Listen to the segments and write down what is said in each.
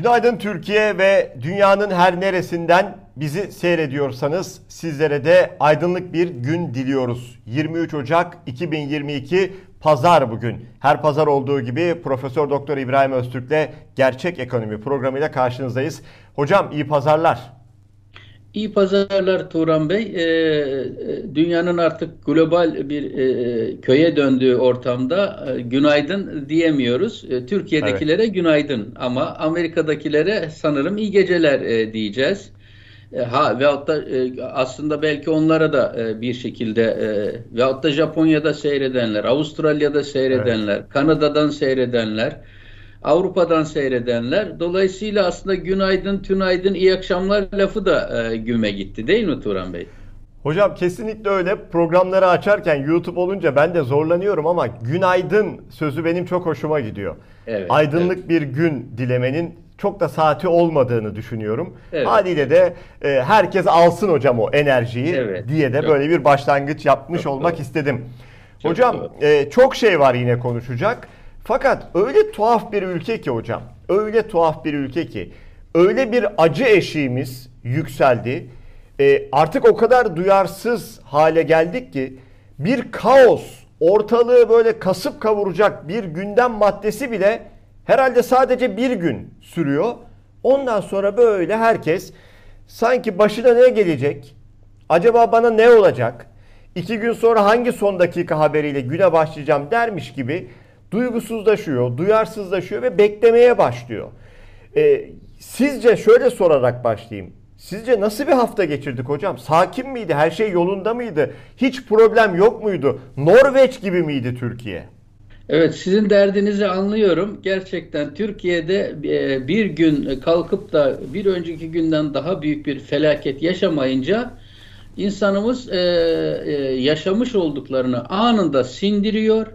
Günaydın Türkiye ve dünyanın her neresinden bizi seyrediyorsanız sizlere de aydınlık bir gün diliyoruz. 23 Ocak 2022 Pazar bugün. Her pazar olduğu gibi Profesör Doktor İbrahim Öztürk'le Gerçek Ekonomi programıyla karşınızdayız. Hocam iyi pazarlar. İyi pazarlar Turan Bey. Ee, dünyanın artık global bir e, köye döndüğü ortamda e, günaydın diyemiyoruz. E, Türkiye'dekilere evet. günaydın ama Amerika'dakilere sanırım iyi geceler e, diyeceğiz. E, ha veyahut da e, aslında belki onlara da e, bir şekilde e, veyahut da Japonya'da seyredenler, Avustralya'da seyredenler, evet. Kanada'dan seyredenler, Avrupa'dan seyredenler. Dolayısıyla aslında günaydın, tünaydın, iyi akşamlar lafı da e, güme gitti değil mi Turan Bey? Hocam kesinlikle öyle. Programları açarken YouTube olunca ben de zorlanıyorum ama günaydın sözü benim çok hoşuma gidiyor. Evet, Aydınlık evet. bir gün dilemenin çok da saati olmadığını düşünüyorum. Evet. Haliyle de e, herkes alsın hocam o enerjiyi evet. diye de çok, böyle bir başlangıç yapmış olmak doğru. istedim. Çok hocam e, çok şey var yine konuşacak. Fakat öyle tuhaf bir ülke ki hocam, öyle tuhaf bir ülke ki, öyle bir acı eşiğimiz yükseldi. E, artık o kadar duyarsız hale geldik ki bir kaos, ortalığı böyle kasıp kavuracak bir gündem maddesi bile herhalde sadece bir gün sürüyor. Ondan sonra böyle herkes sanki başına ne gelecek? Acaba bana ne olacak? İki gün sonra hangi son dakika haberiyle güne başlayacağım dermiş gibi duygusuzlaşıyor, duyarsızlaşıyor ve beklemeye başlıyor. Ee, sizce şöyle sorarak başlayayım. Sizce nasıl bir hafta geçirdik hocam? Sakin miydi? Her şey yolunda mıydı? Hiç problem yok muydu? Norveç gibi miydi Türkiye? Evet sizin derdinizi anlıyorum. Gerçekten Türkiye'de e, bir gün kalkıp da bir önceki günden daha büyük bir felaket yaşamayınca insanımız e, e, yaşamış olduklarını anında sindiriyor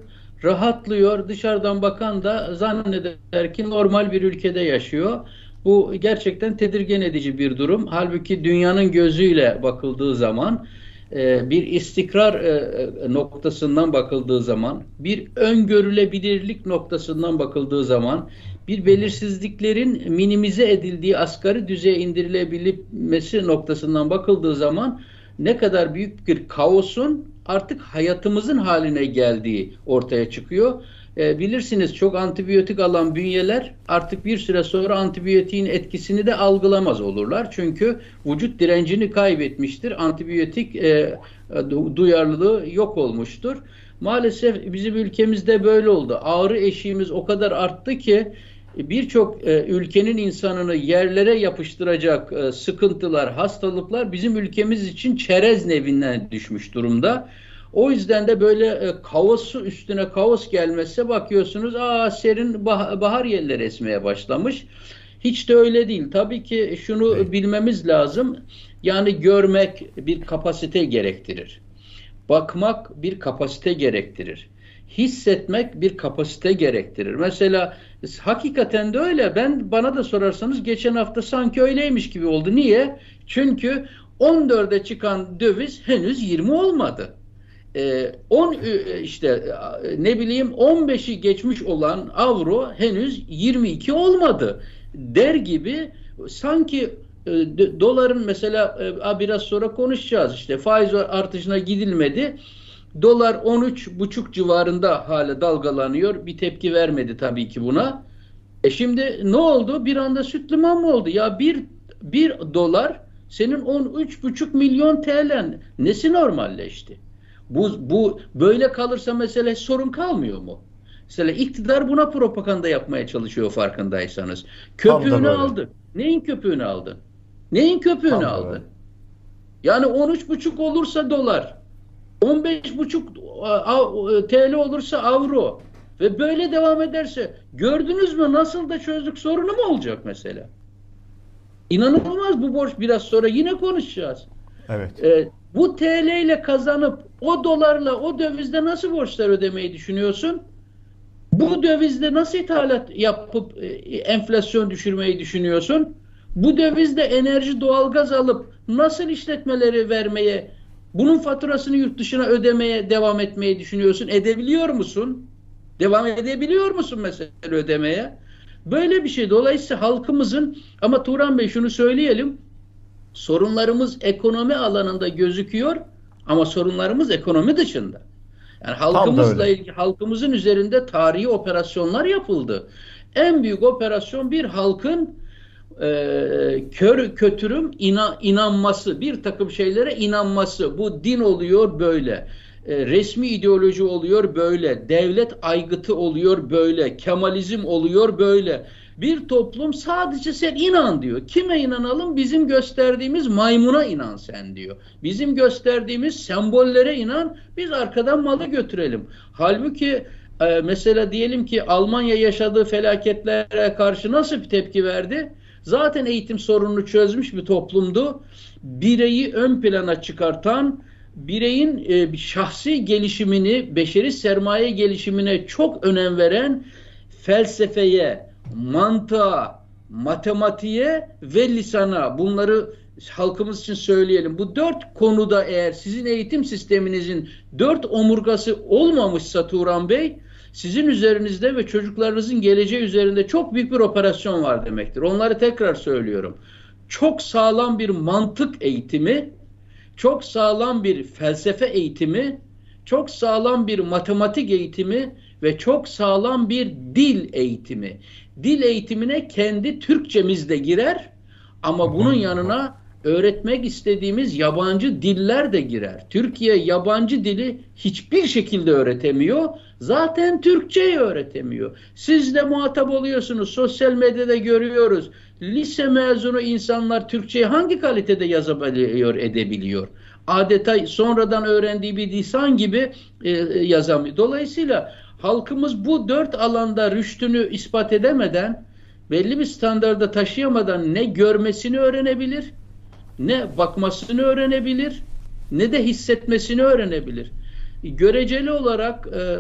rahatlıyor. Dışarıdan bakan da zanneder ki normal bir ülkede yaşıyor. Bu gerçekten tedirgin edici bir durum. Halbuki dünyanın gözüyle bakıldığı zaman e, bir istikrar e, e, noktasından bakıldığı zaman, bir öngörülebilirlik noktasından bakıldığı zaman, bir belirsizliklerin minimize edildiği asgari düzeye indirilebilmesi noktasından bakıldığı zaman ne kadar büyük bir kaosun artık hayatımızın haline geldiği ortaya çıkıyor. E, bilirsiniz çok antibiyotik alan bünyeler artık bir süre sonra antibiyotiğin etkisini de algılamaz olurlar. Çünkü vücut direncini kaybetmiştir. Antibiyotik e, duyarlılığı yok olmuştur. Maalesef bizim ülkemizde böyle oldu. Ağrı eşiğimiz o kadar arttı ki birçok e, ülkenin insanını yerlere yapıştıracak e, sıkıntılar, hastalıklar bizim ülkemiz için çerez nevinden düşmüş durumda. O yüzden de böyle e, kaosu üstüne kaos gelmezse bakıyorsunuz aa serin bah bahar yerleri esmeye başlamış. Hiç de öyle değil. Tabii ki şunu evet. bilmemiz lazım. Yani görmek bir kapasite gerektirir. Bakmak bir kapasite gerektirir hissetmek bir kapasite gerektirir. Mesela hakikaten de öyle. Ben bana da sorarsanız geçen hafta sanki öyleymiş gibi oldu. Niye? Çünkü 14'e çıkan döviz henüz 20 olmadı. Ee, 10 işte ne bileyim 15'i geçmiş olan avro henüz 22 olmadı. Der gibi sanki e, doların mesela e, biraz sonra konuşacağız işte faiz artışına gidilmedi Dolar 13,5 civarında hala dalgalanıyor. Bir tepki vermedi tabii ki buna. E şimdi ne oldu? Bir anda süt liman mı oldu? Ya bir, bir dolar senin 13,5 milyon TL nesi normalleşti? Bu, bu böyle kalırsa mesela sorun kalmıyor mu? Mesela iktidar buna propaganda yapmaya çalışıyor farkındaysanız. Köpüğünü aldı. Neyin köpüğünü aldı? Neyin köpüğünü Tam aldı? Böyle. Yani 13,5 olursa dolar 15,5 TL olursa avro ve böyle devam ederse gördünüz mü nasıl da çözdük sorunu mu olacak mesela? İnanılmaz bu borç biraz sonra yine konuşacağız. Evet. Ee, bu TL ile kazanıp o dolarla o dövizde nasıl borçlar ödemeyi düşünüyorsun? Bu dövizde nasıl ithalat yapıp e, enflasyon düşürmeyi düşünüyorsun? Bu dövizde enerji doğalgaz alıp nasıl işletmeleri vermeye bunun faturasını yurt dışına ödemeye devam etmeyi düşünüyorsun. Edebiliyor musun? Devam edebiliyor musun mesela ödemeye? Böyle bir şey. Dolayısıyla halkımızın ama Turan Bey şunu söyleyelim. Sorunlarımız ekonomi alanında gözüküyor ama sorunlarımız ekonomi dışında. Yani halkımızla ilgili halkımızın üzerinde tarihi operasyonlar yapıldı. En büyük operasyon bir halkın e, kör kötürüm ina, inanması, bir takım şeylere inanması. Bu din oluyor böyle. E, resmi ideoloji oluyor böyle. Devlet aygıtı oluyor böyle. Kemalizm oluyor böyle. Bir toplum sadece sen inan diyor. Kime inanalım? Bizim gösterdiğimiz maymuna inan sen diyor. Bizim gösterdiğimiz sembollere inan. Biz arkadan malı götürelim. Halbuki e, mesela diyelim ki Almanya yaşadığı felaketlere karşı nasıl bir tepki verdi? Zaten eğitim sorununu çözmüş bir toplumdu. Bireyi ön plana çıkartan, bireyin e, şahsi gelişimini, beşeri sermaye gelişimine çok önem veren felsefeye, mantığa, matematiğe ve lisana bunları halkımız için söyleyelim. Bu dört konuda eğer sizin eğitim sisteminizin dört omurgası olmamışsa Turan Bey sizin üzerinizde ve çocuklarınızın geleceği üzerinde çok büyük bir operasyon var demektir. Onları tekrar söylüyorum. Çok sağlam bir mantık eğitimi, çok sağlam bir felsefe eğitimi, çok sağlam bir matematik eğitimi ve çok sağlam bir dil eğitimi. Dil eğitimine kendi Türkçemiz de girer ama bunun yanına öğretmek istediğimiz yabancı diller de girer. Türkiye yabancı dili hiçbir şekilde öğretemiyor. Zaten Türkçeyi öğretemiyor. Siz de muhatap oluyorsunuz. Sosyal medyada görüyoruz. Lise mezunu insanlar Türkçeyi hangi kalitede yazabiliyor, edebiliyor? Adeta sonradan öğrendiği bir lisan gibi e, yazamıyor. Dolayısıyla halkımız bu dört alanda rüştünü ispat edemeden, belli bir standarda taşıyamadan ne görmesini öğrenebilir, ne bakmasını öğrenebilir, ne de hissetmesini öğrenebilir. Göreceli olarak e,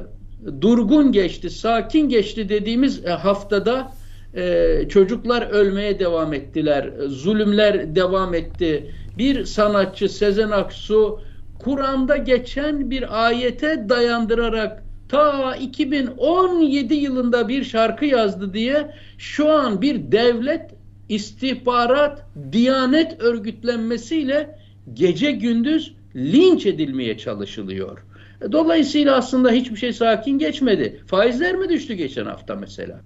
durgun geçti, sakin geçti dediğimiz e, haftada e, çocuklar ölmeye devam ettiler, zulümler devam etti. Bir sanatçı Sezen Aksu Kur'an'da geçen bir ayete dayandırarak ta 2017 yılında bir şarkı yazdı diye şu an bir devlet istihbarat, diyanet örgütlenmesiyle gece gündüz linç edilmeye çalışılıyor. Dolayısıyla aslında hiçbir şey sakin geçmedi. Faizler mi düştü geçen hafta mesela?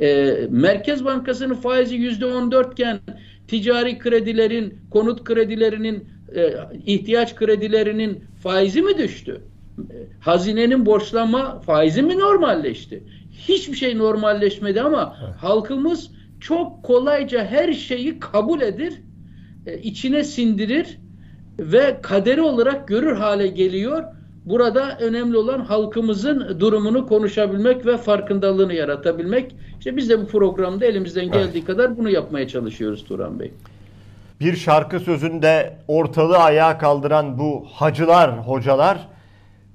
E, Merkez Bankası'nın faizi yüzde on dörtken ticari kredilerin, konut kredilerinin, e, ihtiyaç kredilerinin faizi mi düştü? E, hazinenin borçlanma faizi mi normalleşti? Hiçbir şey normalleşmedi ama evet. halkımız çok kolayca her şeyi kabul edir, e, içine sindirir ve kaderi olarak görür hale geliyor. Burada önemli olan halkımızın durumunu konuşabilmek ve farkındalığını yaratabilmek. İşte biz de bu programda elimizden geldiği evet. kadar bunu yapmaya çalışıyoruz Turan Bey. Bir şarkı sözünde ortalığı ayağa kaldıran bu hacılar, hocalar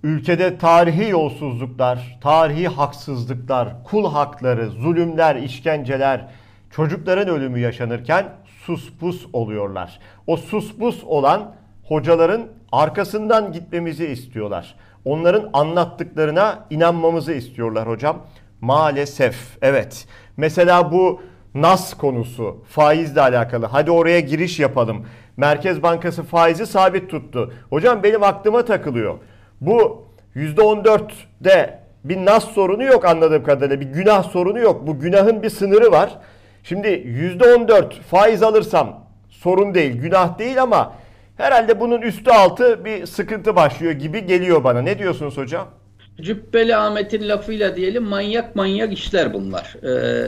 ülkede tarihi yolsuzluklar, tarihi haksızlıklar, kul hakları, zulümler, işkenceler, çocukların ölümü yaşanırken suspus oluyorlar. O suspus olan hocaların arkasından gitmemizi istiyorlar. Onların anlattıklarına inanmamızı istiyorlar hocam. Maalesef evet. Mesela bu NAS konusu faizle alakalı. Hadi oraya giriş yapalım. Merkez Bankası faizi sabit tuttu. Hocam benim aklıma takılıyor. Bu %14'de bir NAS sorunu yok anladığım kadarıyla. Bir günah sorunu yok. Bu günahın bir sınırı var. Şimdi %14 faiz alırsam sorun değil, günah değil ama herhalde bunun üstü altı bir sıkıntı başlıyor gibi geliyor bana. Ne diyorsunuz hocam? Cübbeli Ahmet'in lafıyla diyelim manyak manyak işler bunlar. Ee,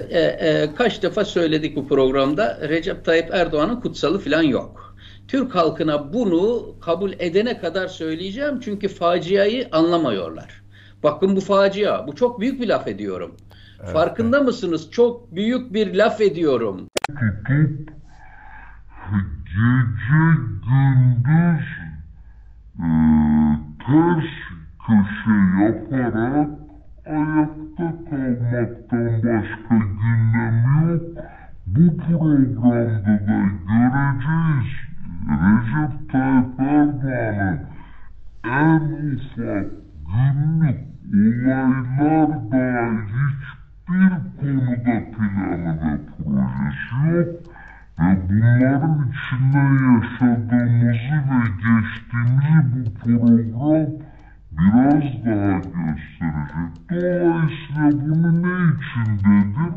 e, e, kaç defa söyledik bu programda Recep Tayyip Erdoğan'ın kutsalı falan yok. Türk halkına bunu kabul edene kadar söyleyeceğim çünkü faciayı anlamıyorlar. Bakın bu facia, bu çok büyük bir laf ediyorum. Evet, Farkında evet. mısınız? Çok büyük bir laf ediyorum. Gece gündüz e, ters köşe yaparak ayakta kalmaktan başka gündem yok. Bu programda da göreceğiz Recep Tayyip Erdoğan'ın en ufak günlük olaylar dahi hiç bir konuda plan biraz daha gösterecek. Dolayısıyla bunu ne için dedim?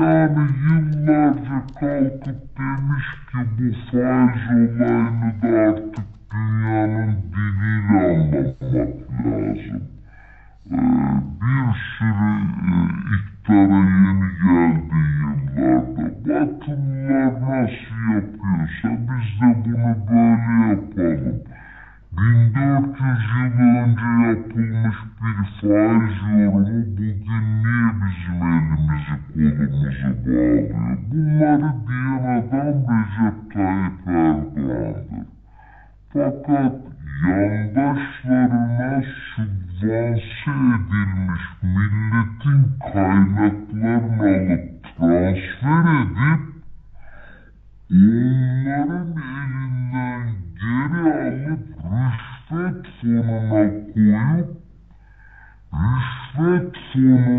Yani yıllarca kalkıp demiş ki bu faiz olayını da artık dünyanın diliyle anlatmak lazım. Ee, bir sürü e, iktidara yeni geldi yıllarda. Batılılar nasıl yapıyorsa biz de bunu böyle yapalım. 1400 yıl önce yapılmış bir faiz yorumu bugün niye bizim elimizi kolumuzu bağlıyor? Bunları diyen adam Recep Tayyip Erdoğan'dır. Fakat yandaşlarına sübvanse edilmiş milletin kaynaklarını alıp transfer edip onların elinden geri alıp rüşvet fonuna koyup rüşvet fonundan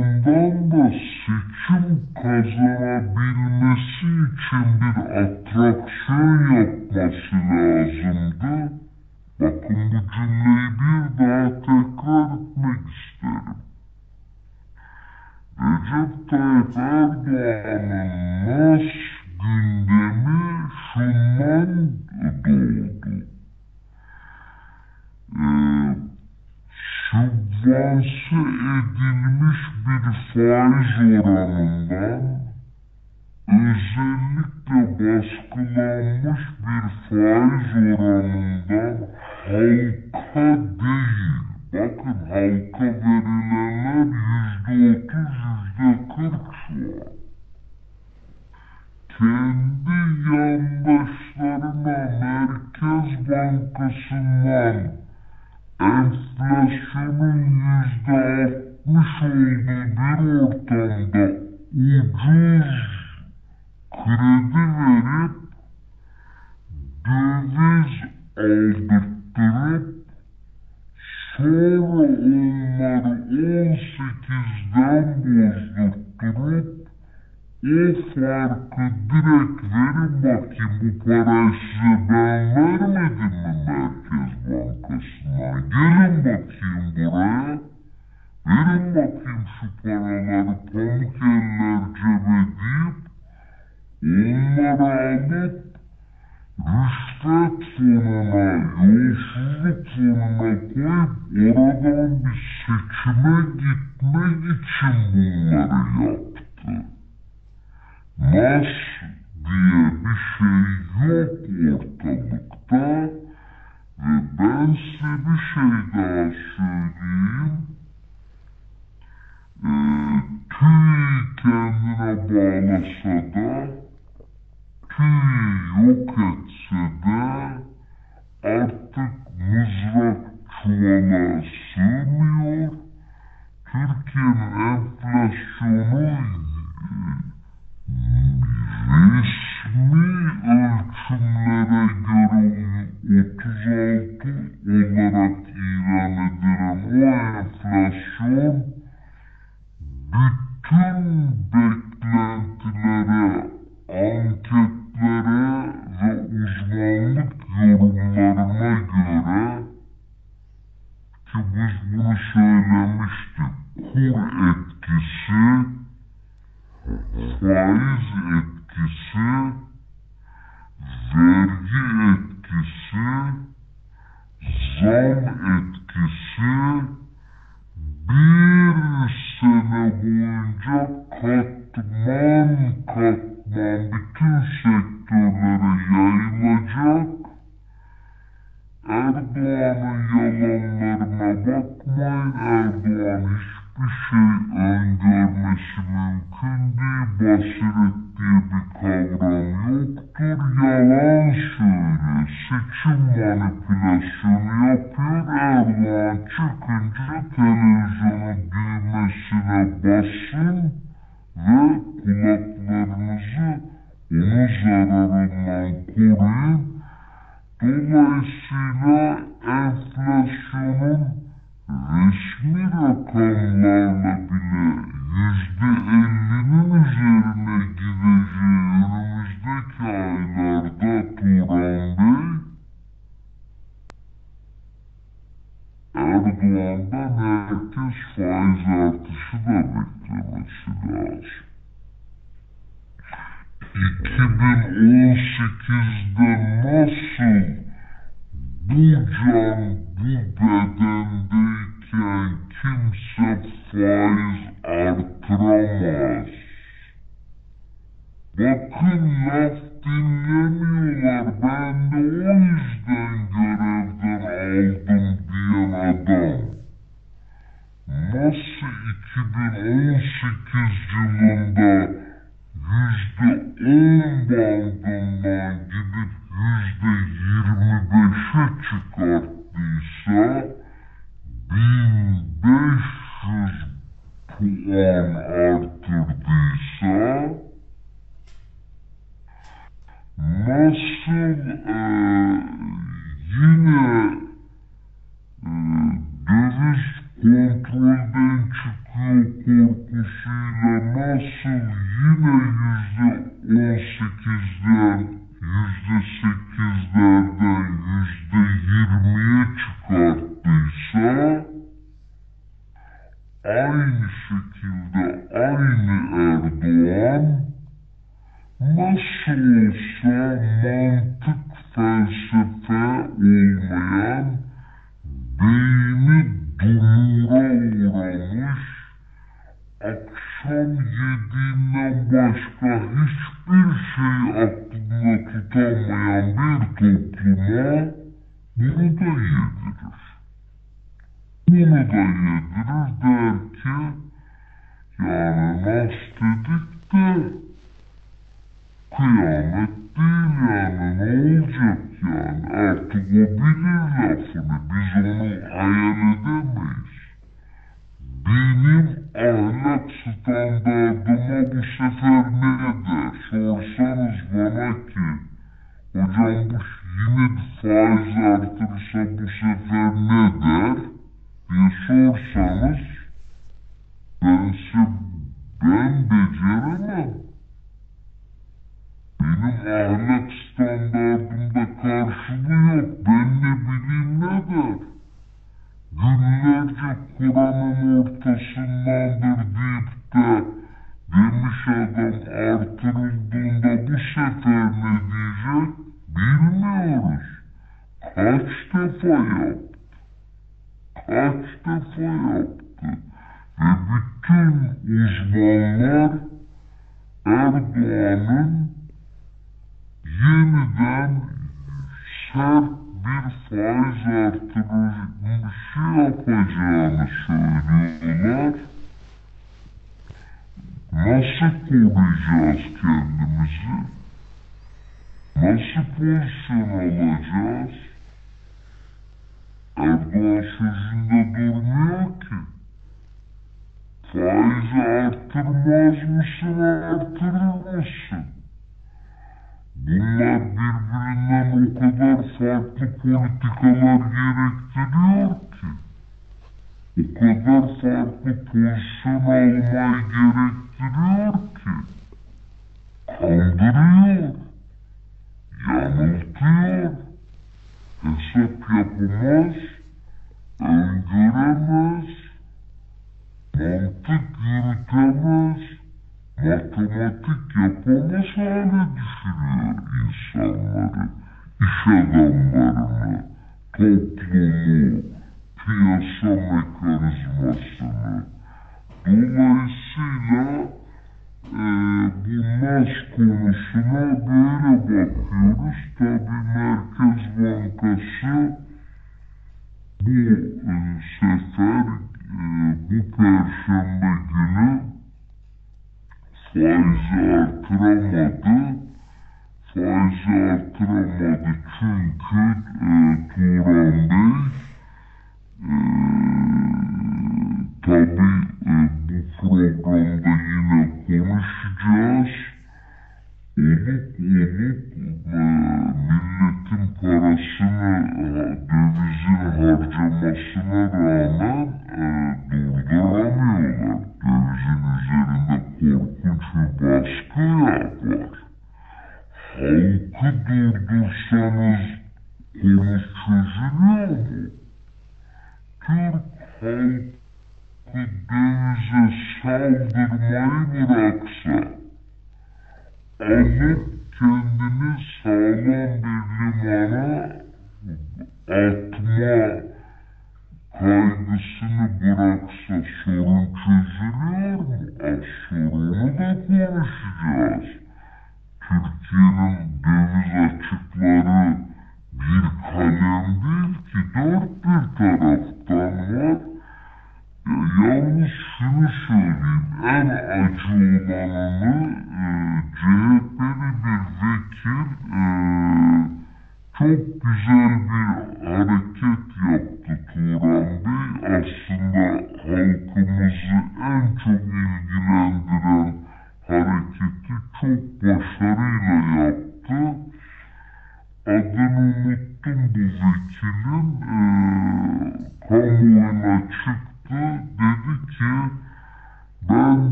biz bunu söylemiştik kur etkisi faiz etkisi, vergi etkisi, zam etkisi bir sene boyunca katman katman bütün sektörlere yayılacak. Erdoğan'ın yalanlarına bakmayın. Erdoğan hiçbir şey öngörmesi mümkün değil. Basiret diye bir kavram yoktur. Yalan söylüyor. Seçim manipülasyonu yapıyor. Erdoğan çıkınca televizyonun düğmesine basın ve kulaklarınızı onun zararından koruyun. Dolayısıyla enflasyonun resmi rakamlarla bile yüzde ellinin üzerine gideceği önümüzdeki aylarda Turan Bey Erdoğan'dan herkes faiz artışı da beklemesi lazım. 2018'de nasıl bu can bu bedendeyken kimse faiz artıramaz. Bakın laf dinlemiyorlar. Ben de o yüzden görevden aldım diyen adam. Nasıl 2018 yılında yüzde on bandından gidip yüzde yirmi beşe çıkarttıysa bin beş yüz puan artırdıysa nasıl e, yine e, döviz kontrolden çıkıyor korkusuyla nasıl yine yüzde on sekizden yüzde sekizlerden yüzde yirmiye çıkarttıysa aynı şekilde aynı Erdoğan nasıl olsa mantık felsefe olmayan beyni dumura uğramış akşam yediğinden başka hiçbir şey aklında tutamayan bir topluma bunu da yedirir. Bunu da yedirir der ki yani nas dedik de kıyamet değil yani ne olacak yani artık o bilir lafını biz onu hayal edemeyiz. Benim ahlak standardıma bu sefer ne eder? Sorsanız bana ki hocam bu yine faiz artırırsa bu sefer ne der? diye sorsanız ben ben beceremem. Benim ahlak standartımda karşılığı yok. Ben ne bileyim ne der. Günlerce Kur'an'ın ortasındandır deyip de demiş adam artırıldığında bu sefer ne diyecek bilmiyoruz. Kaç defa yaptı? Kaç defa yaptı? Ve bütün uzmanlar Erdoğan'ın yeniden sert bir faiz artırışı yapacağını söylüyorlar. Nasıl koruyacağız kendimizi? Nasıl pozisyon alacağız? Erdoğan sözünde durmuyor ki. Faizi artırmaz mısın, artırır mısın? Bunlar birbirinden o kadar farklı politikalar gerektiriyor ki. O kadar farklı pozisyon almayı gerektiriyor ki. Kandırıyor. Yanıltıyor. Hesap yapamaz. Öngöremez. Mantık yürütemez matematik yapamaz hale düşürüyor insanları, iş adamlarını, toplumu, piyasa mekanizmasını. Dolayısıyla e, bu NAS konusuna böyle bakıyoruz. Tabi Merkez Bankası bu e, sefer e, bu perşembe günü faizi artıramadı. Faizi artıramadı çünkü e, Turan Bey e, tabi e, bu programda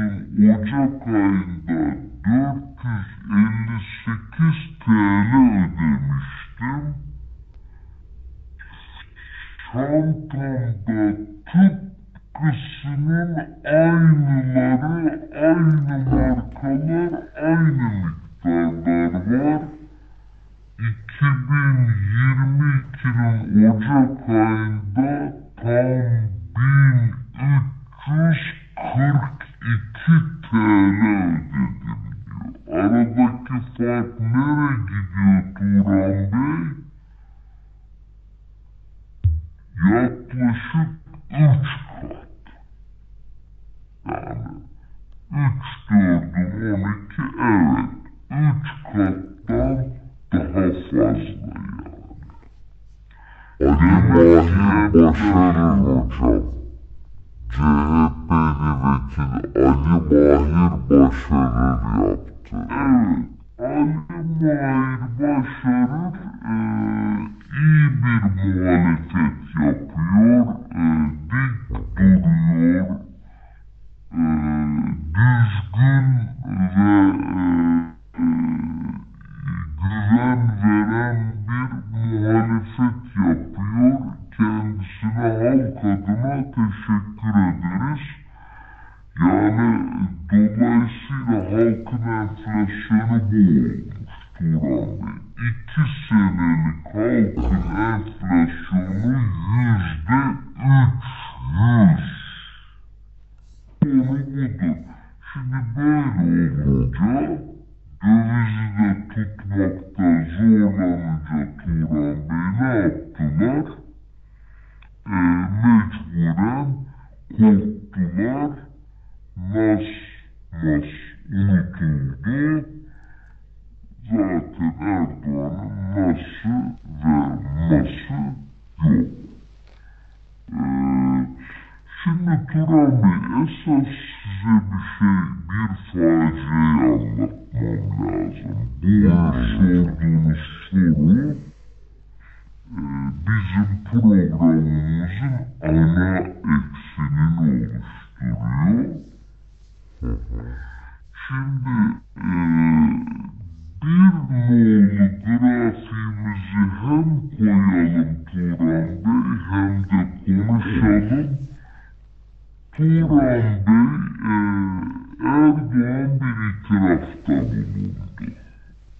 Ocak ayında 458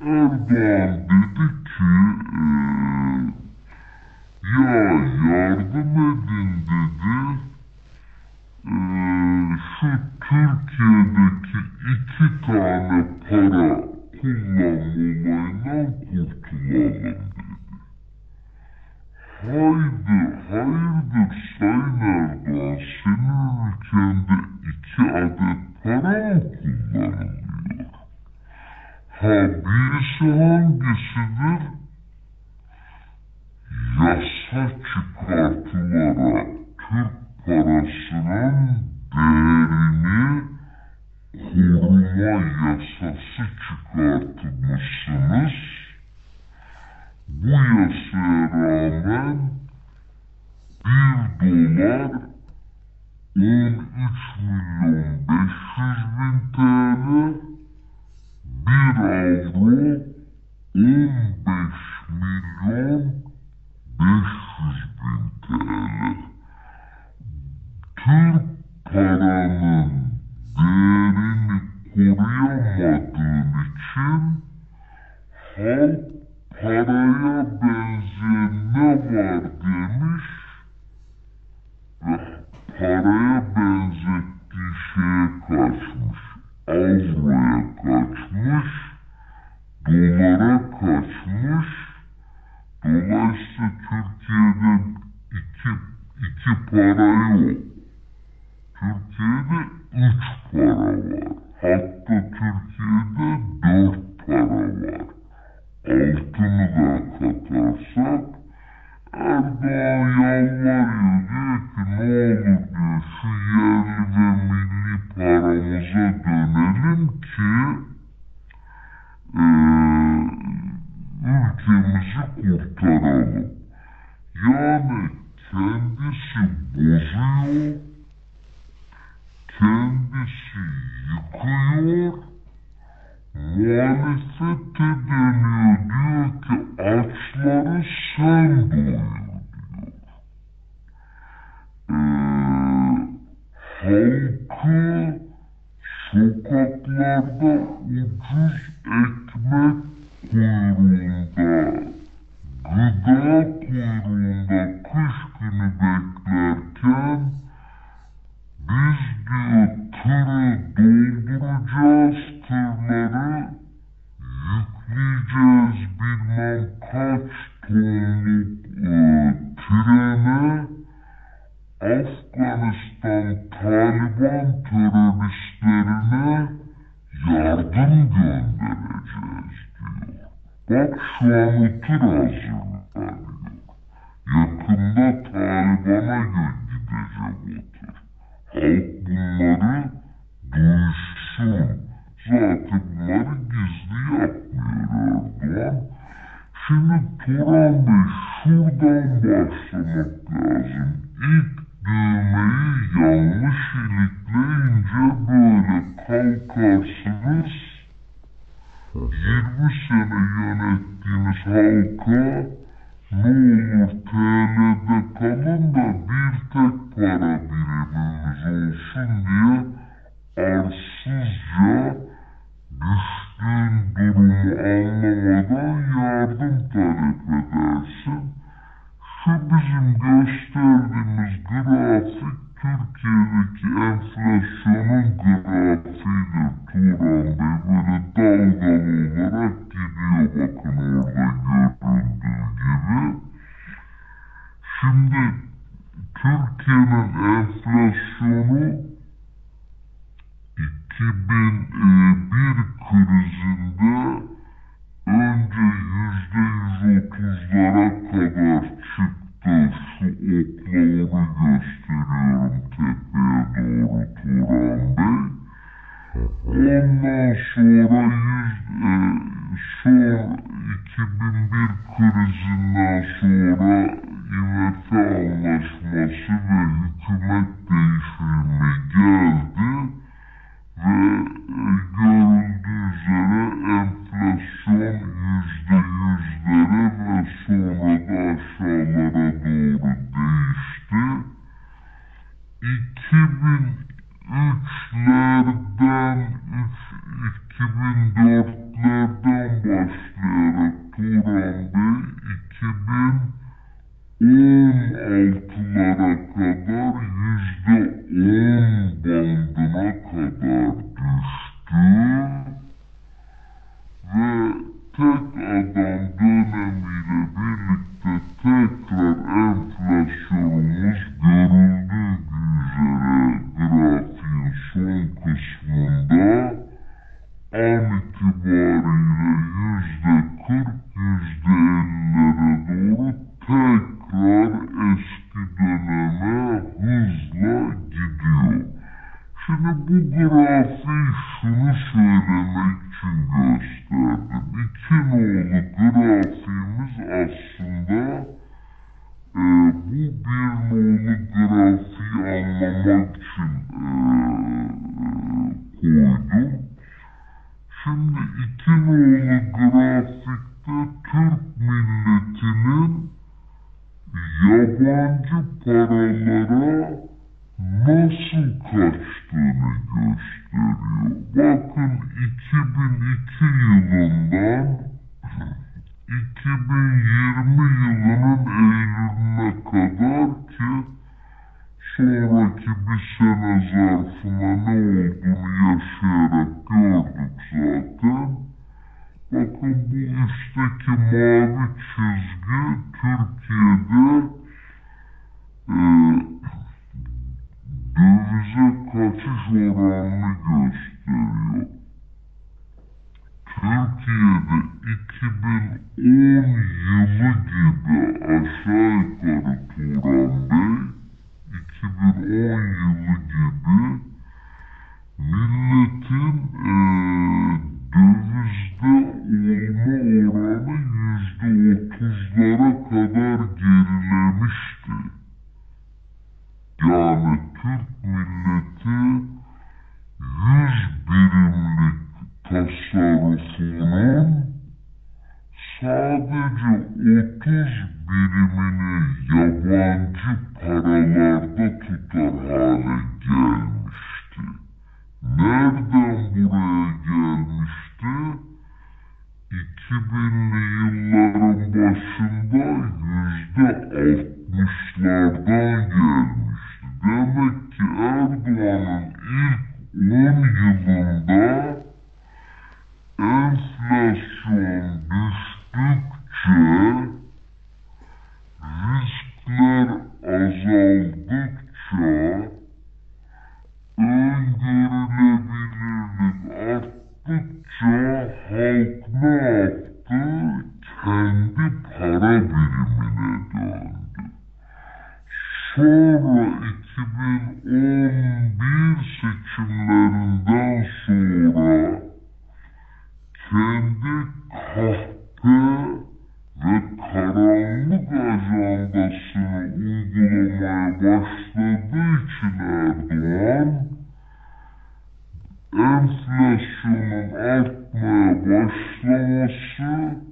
itirafta bulundu. тэрэмэ Афганистан Талибан teröristlerine yardım göndereceğiz diyor. Bak şu an otur hazır bu burası şunu söylemeli. Enflasyonun artmaya başlaması,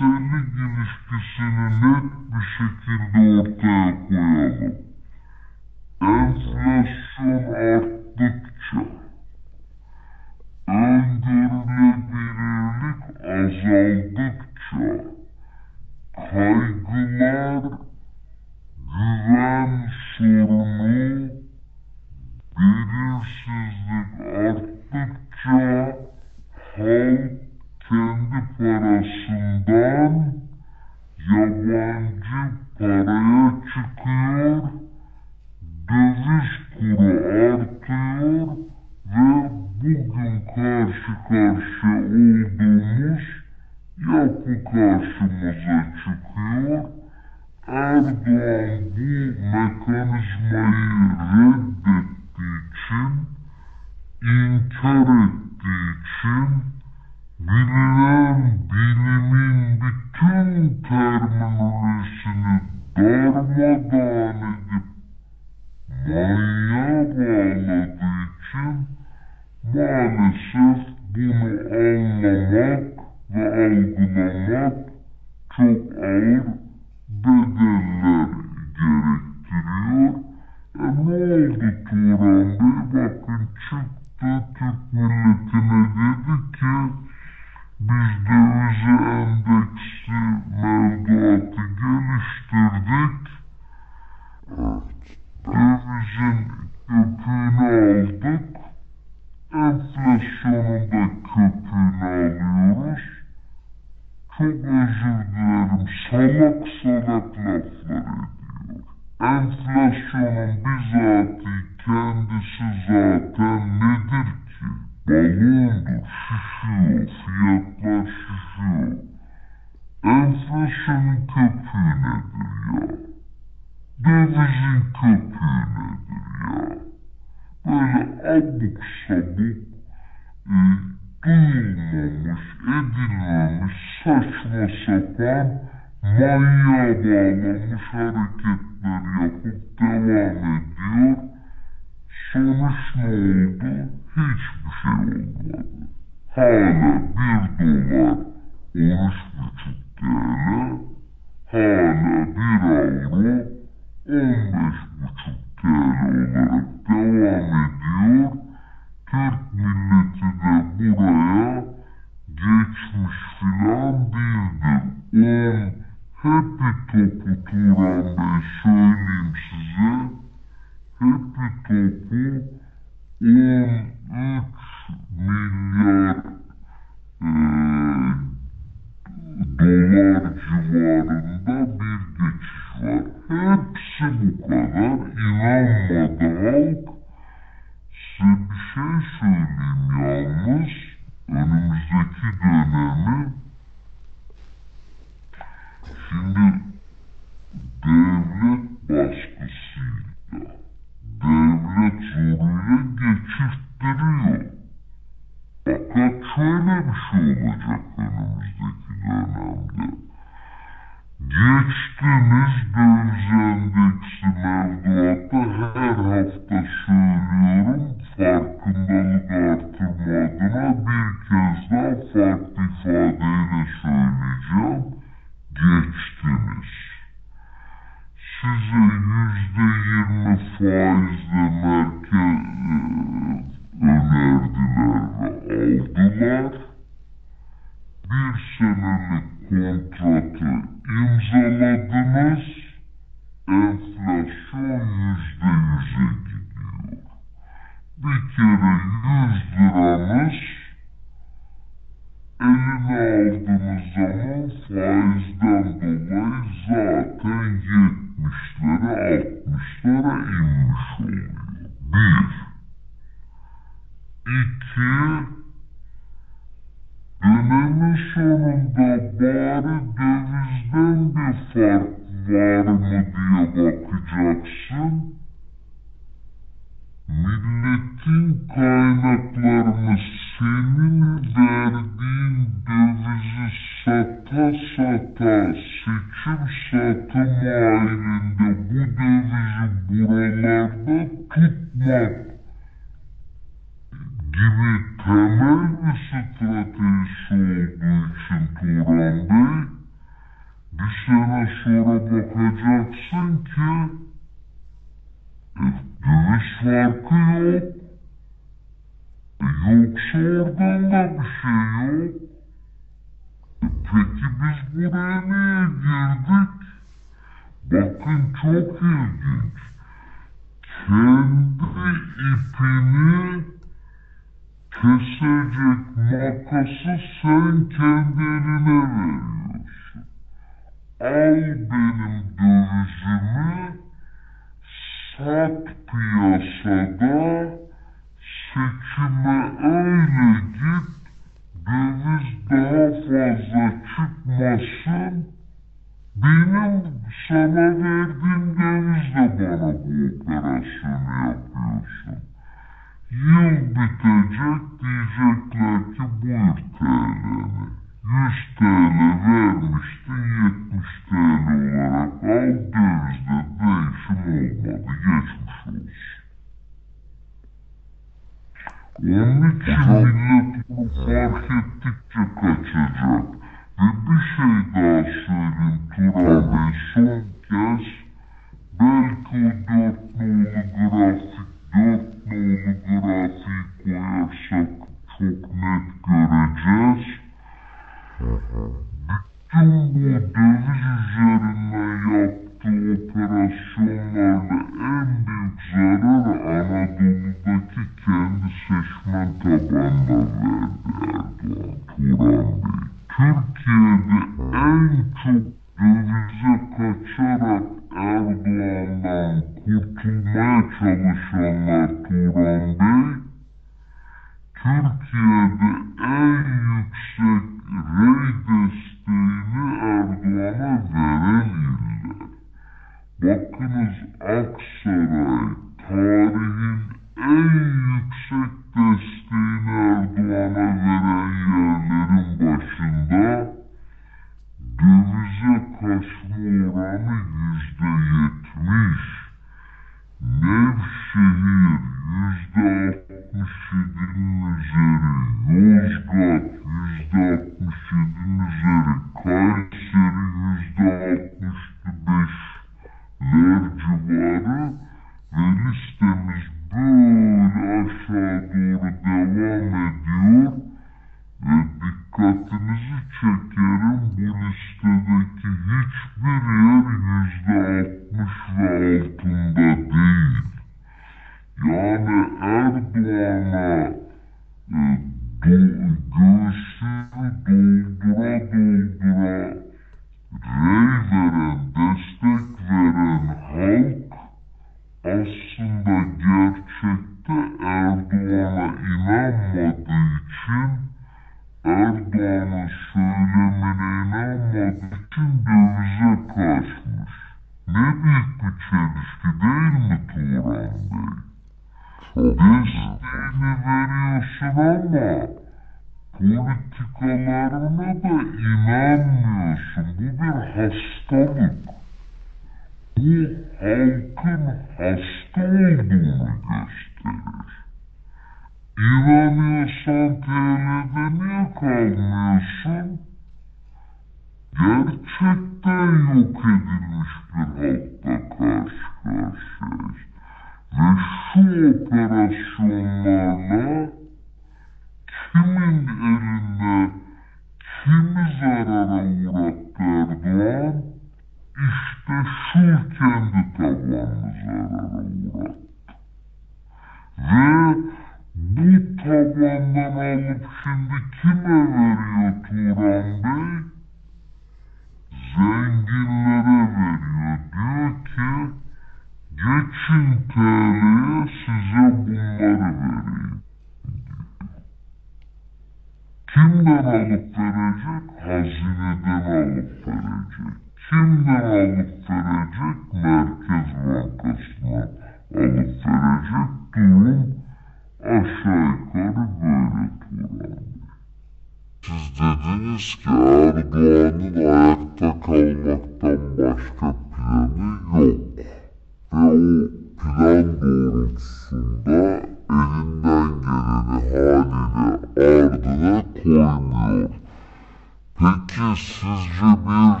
Peki sizce bir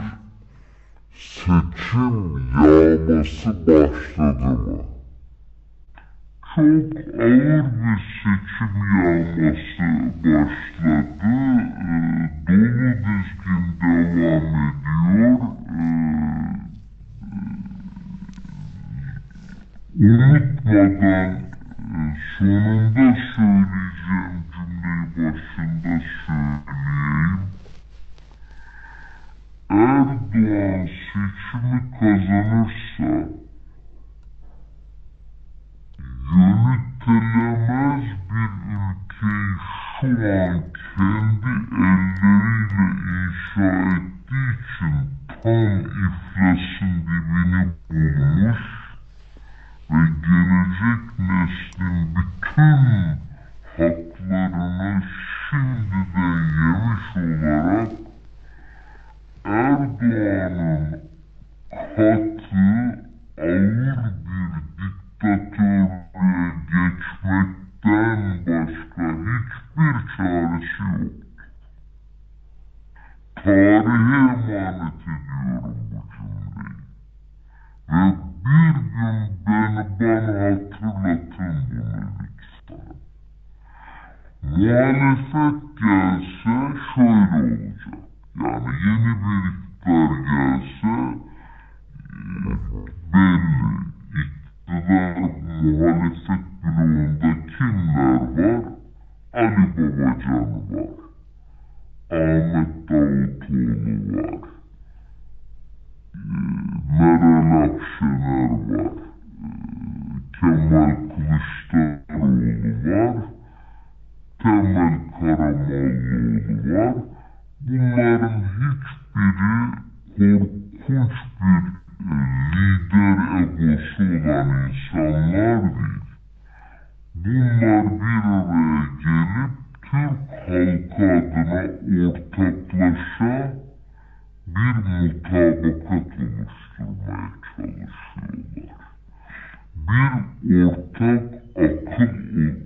seçim yağması başladı mı? Çok ağır bir seçim yağması başladı. Ee, dolu dizgin devam ediyor. Ee, unutmadan e, sonunda söyleyeceğim cümleyi başında söyleyeyim. Erdoğan seçimi kazanırsa yönetilemez bir ülkeyi şu an kendi elleriyle inşa ettiği için tam iflasın dibini bulmuş ve gelecek neslin bütün haklarını şimdiden yemiş olarak Erdoğan'ın katı, ağır bir diktatörlüğe geçmekten başka hiçbir çaresi yok. Tarihe emanet ediyorum bu cümleyi. Ve bir gün beni bana hatırlatın bunu lütfen. Muhalefet gelse şöyle olacak. Yani yeni bir iktidar gelse belli. İktidar muhalefet bloğunda kimler var? Ali Babacan var. Ahmet Davutoğlu var. Meral Akşener var. Kemal Kılıçdaroğlu var. Temel Karamollaoğlu var. Bunların hiçbiri korkunç bir e, lider egosu olan insanlar değil. Bunlar bir araya gelip Türk halkı adına ortaklaşa bir mutabakat oluşturmaya çalışıyorlar. Bir ortak akıl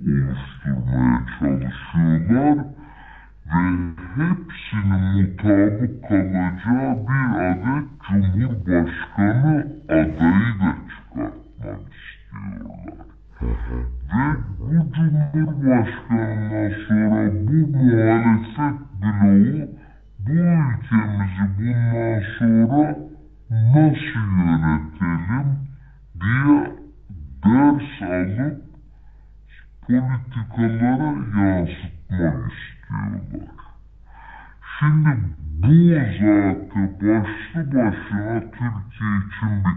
oluşturmaya çalışıyorlar ve hepsinin mutabık kalacağı bir adet Cumhurbaşkanı adayı da çıkartmak istiyorlar. Ve bu Cumhurbaşkanından sonra bu muhalefet bloğu bu ülkemizi bundan sonra nasıl yönetelim diye ders alıp politikalara yansıtmak başlı başına Türkiye için bir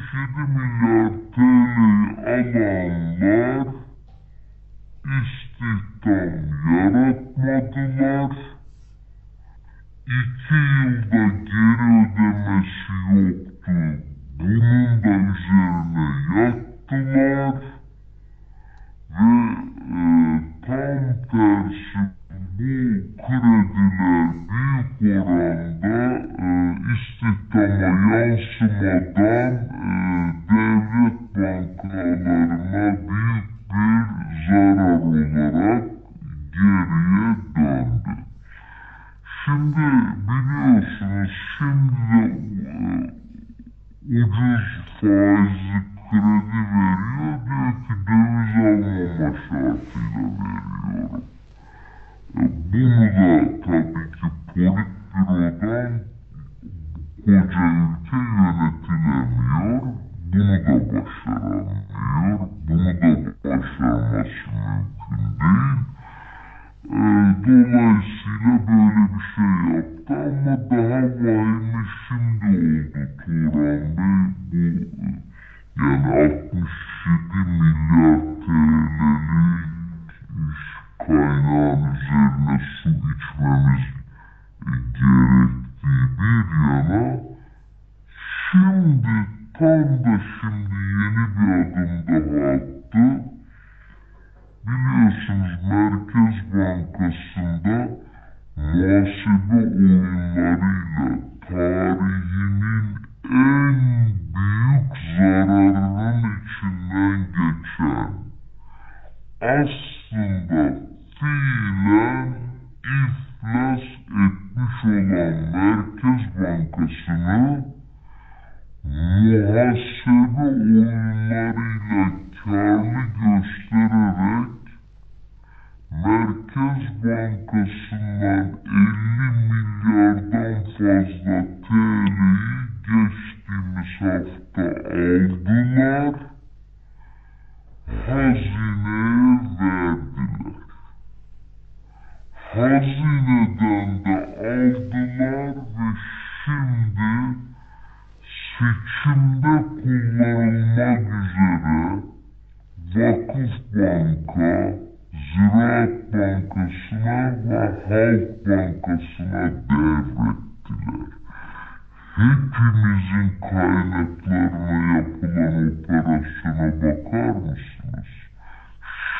67 milyar TL'yi alanlar istihdam yaratmadılar.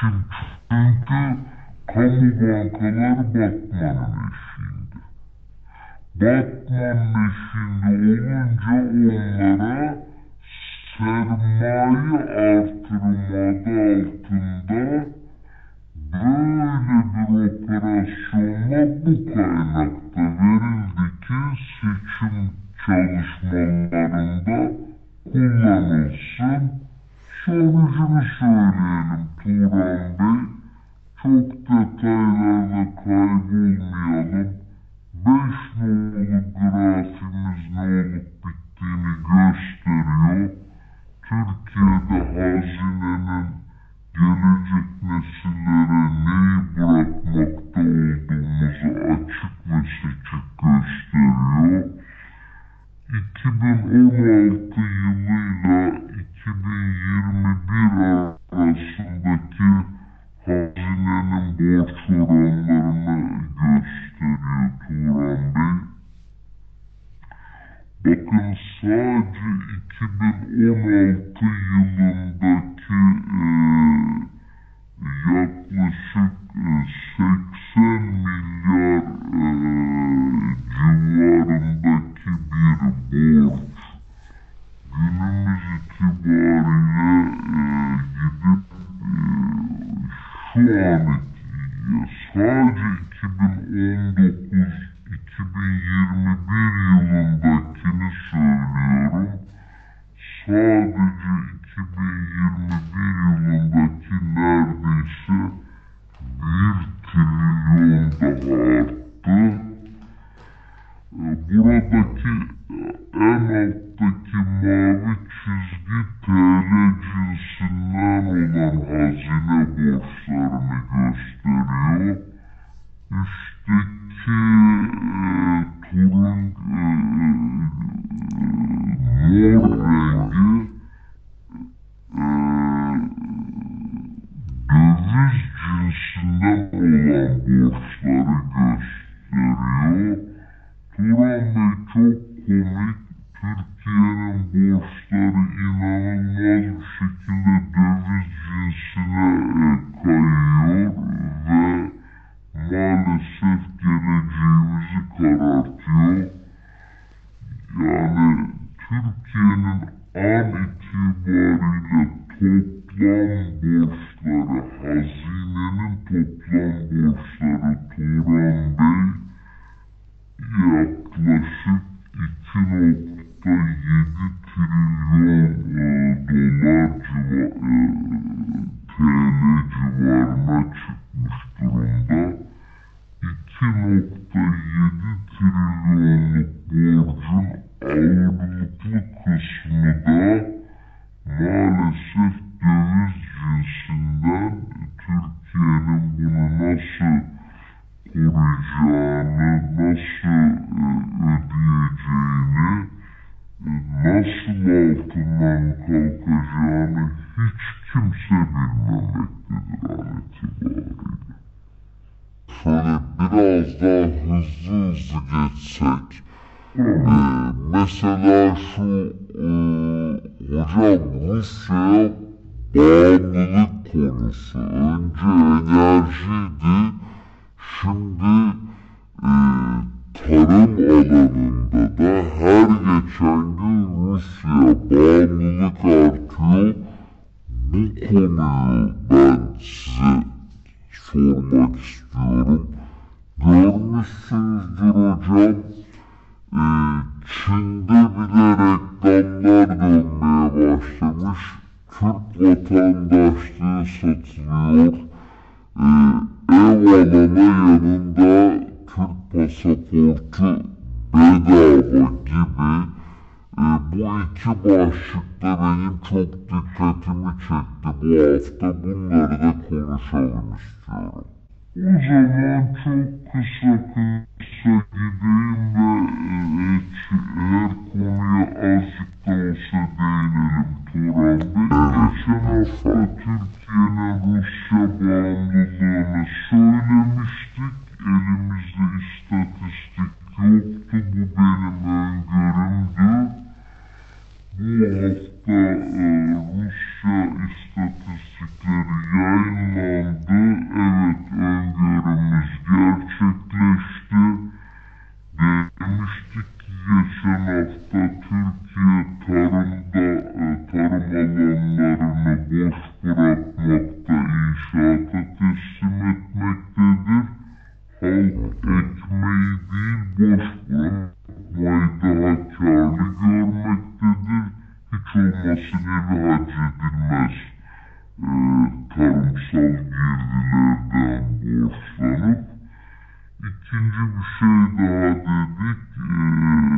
Çünkü kamu bankaları Batman'ın eşiğinde. Batman'ın eşiğinde olunca onlara sermaye artırımı adı altında böyle bir operasyonla bu kaynakta verildi ki seçim çalışmalarında kullanılsın. Sonucunu söyleyelim Turan Bey. Çok detaylarda kaybolmayalım. Beş nolu grafimiz ne olup bittiğini gösteriyor. Türkiye'de hazinenin gelecek nesillere neyi bırakmakta olduğumuzu açık ve seçik gösteriyor. 2016 yılıyla 2021 arasındaki hazinenin borç oranlarını gösteriyor Turan Bey. Bakın sadece 2016 yılındaki e, yaklaşık e, 80 milyar e, civarındaki bir borç günümüz itibariyle e, gidip e, şu an sadece 2019 2021 yılındakini söylüyorum. Sadece 2021 yılındaki neredeyse 1 trilyon daha arttı. Buradaki en alttaki mavi çizgi TL cinsinden olan hazine borçlarını gösteriyor. Üstteki e, turun e, mor rengi e, döviz cinsinden olan borçları gösteriyor. Turan Bey çok komik. Türkiye'nin borçları inanılmaz bir şekilde döviz cinsine kayıyor ve maalesef geleceğimizi karartıyor. Yani Türkiye'nin an itibariyle toplam borçları, hazinenin toplam borçları çekti bu hafta bunları da konuşalım istiyorum. O zaman çok kısa kısa gideyim ve evet, her konuya azıcık da olsa değinelim Turan Bey. Geçen hafta Türkiye'nin Rusya bağımlılığını söylemiştik. Elimizde istatistik yoktu. Bu benim öngörümdü bu hafta e, Rusya istatistikleri yayınlandı. Evet öngörümüz gerçekleşti. Demiştik ki geçen hafta Türkiye tarımda e, tarım alanlarını boş bırakmakta inşaata teslim etmektedir. Halk ekmeği değil boş bırakmaktadır muaydahatkarlı görmektedir. Hiç olmasın evi hac edilmez. E, tarımsal girdilerden borçlanıp. İkinci bir şey daha dedik. E,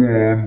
Yeah.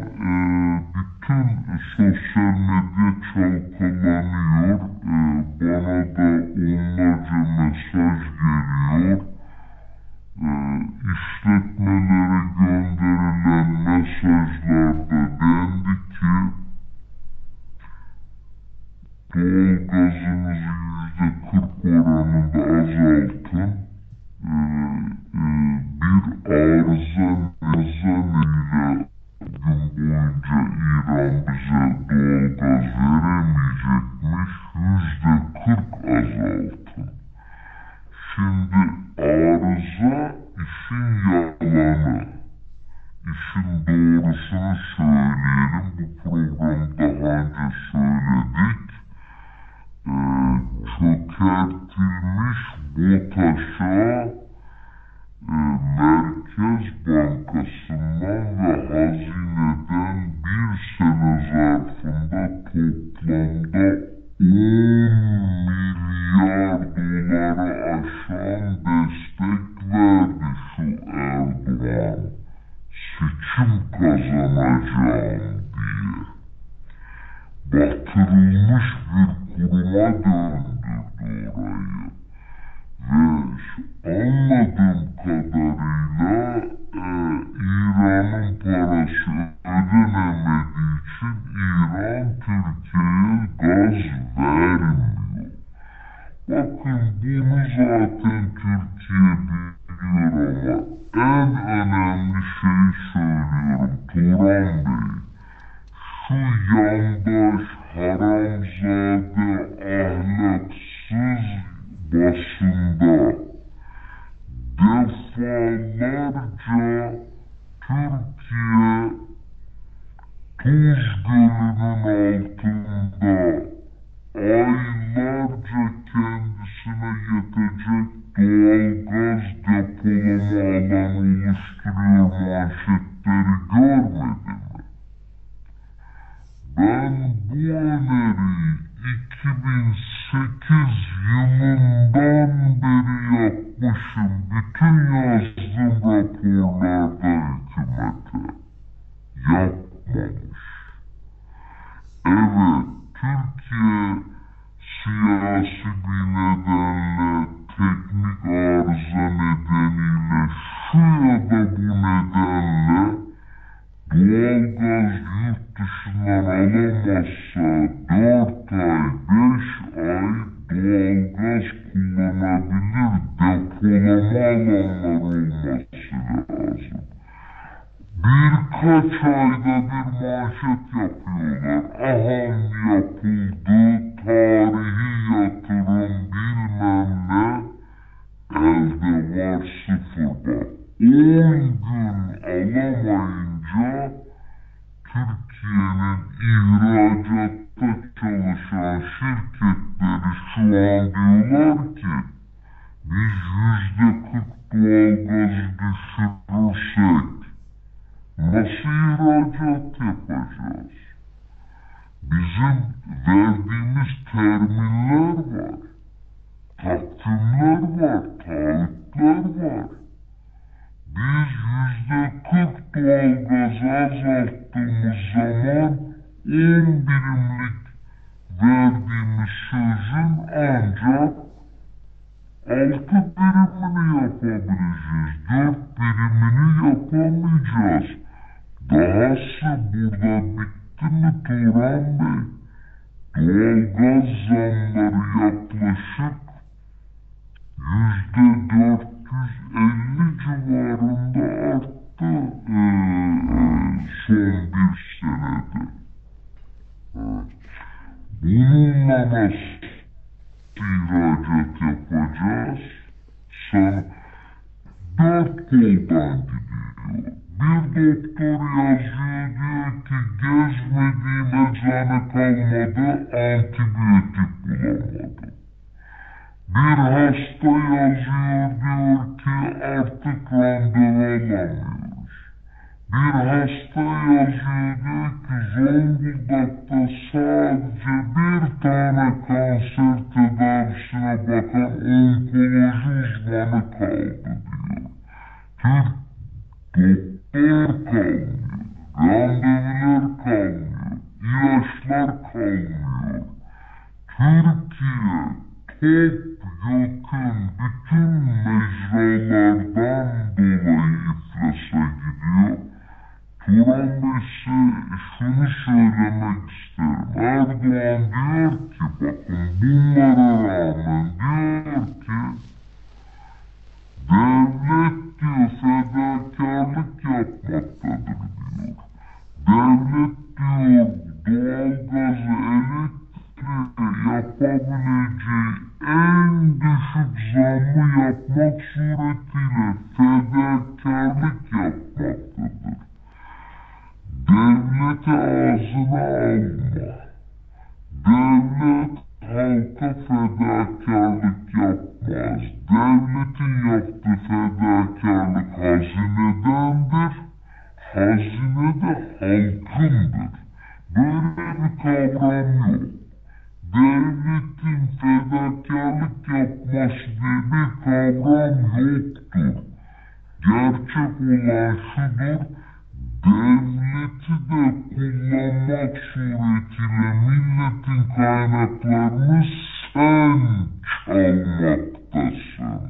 bu taşa e, eh, merkez doğalgazı azalttığımız zaman on birimlik verdiğimiz sözün ancak altı birimini yapabileceğiz. Dört birimini yapamayacağız. Dahası burada bitti mi Turan Bey? Doğalgaz zamları yaklaşık yüzde dört 450 civarında arttı e, son bir senede. Evet. Bununla nasıl ihracat yapacağız? Sen dört koldan gidiyor. Bir doktor yazıyor diyor ki gezmediğim eczane kalmadı antibiyotik bulamadım. Bir hasta yazıyor diyor ki artık randevu alamıyoruz. Bir hasta yazıyor diyor ki Zonguldak'ta sadece bir tane kanser tedavisine bakan onkoloji uzmanı kaldı diyor. Türk doktor kalmıyor, randevular kalmıyor, ilaçlar kalmıyor. Türkiye topyekun bütün mecralardan dolayı iflasa gidiyor. Turan Bey size şunu söylemek isterim. Erdoğan diyor ki bakın bunlara rağmen diyor ki devlet diyor fedakarlık yapmaktadır diyor. Devlet diyor doğalgazı elektriği yapabileceği en düşük zammı yapmak suretiyle fedakarlık yapmaktadır. Devlete ağzına alma. Devlet halka fedakarlık yapmaz. Devletin yaptığı fedakarlık hazinedendir. Hazine de halkındır. Böyle bir kavram yok. Devletin fedakarlık yapması diye bir kavram yoktur. Gerçek olan şudur, devleti de kullanmak suretiyle milletin kaynaklarını sen çalmaktasın.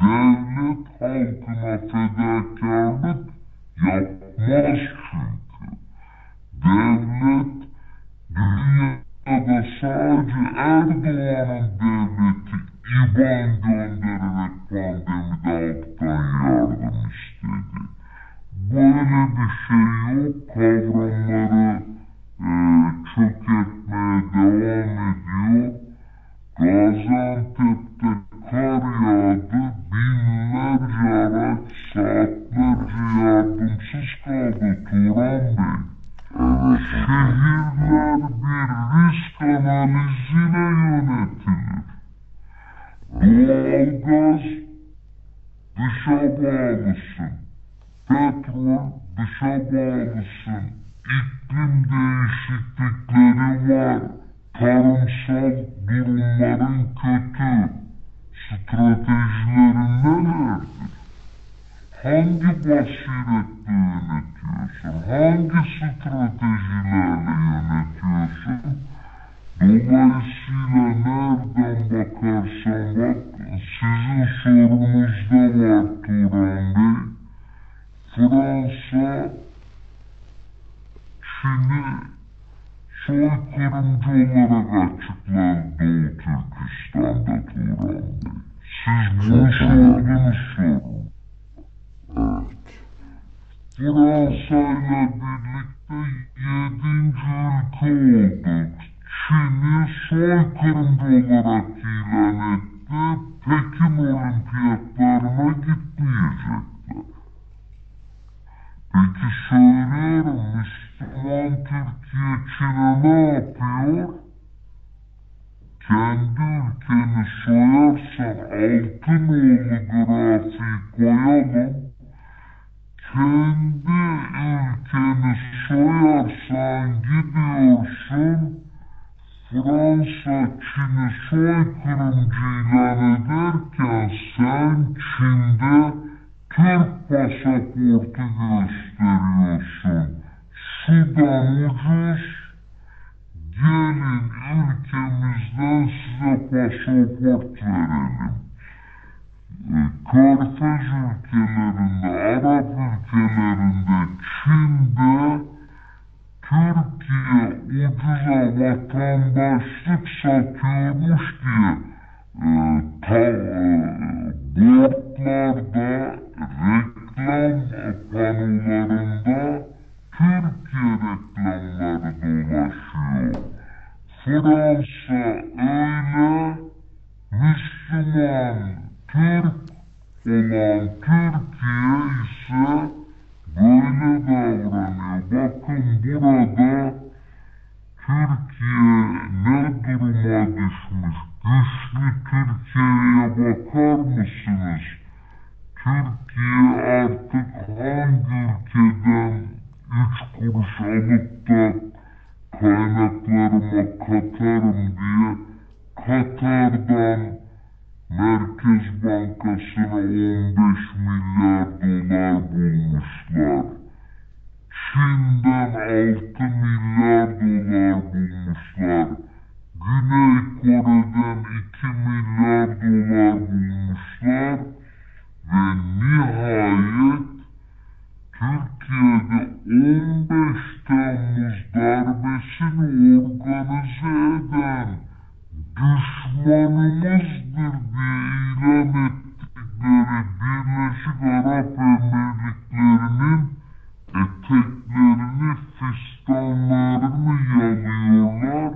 Devlet halkına fedakarlık yapmaz çünkü. Fransa öyle, Müslüman, Türk olan Türkiye ise böyle davranıyor. Bakın burada Türkiye ne duruma düşmüş? Güçlü Türkiye'ye bakar mısınız? Türkiye artık hangi ülkeden üç kuruş alıp da kaynaklarıma katarım diye Katar'dan Merkez Bankası'na 15 milyar dolar bulmuşlar. Çin'den 6 milyar dolar bulmuşlar. Güney Kore'den 2 milyar dolar bulmuşlar. Ve nihayet Türkiye'de 15 Temmuz darbesini organize eden düşmanımızdır diye ilan ettikleri Birleşik Arap Emirlikleri'nin eteklerini, fistanlarını yalıyorlar.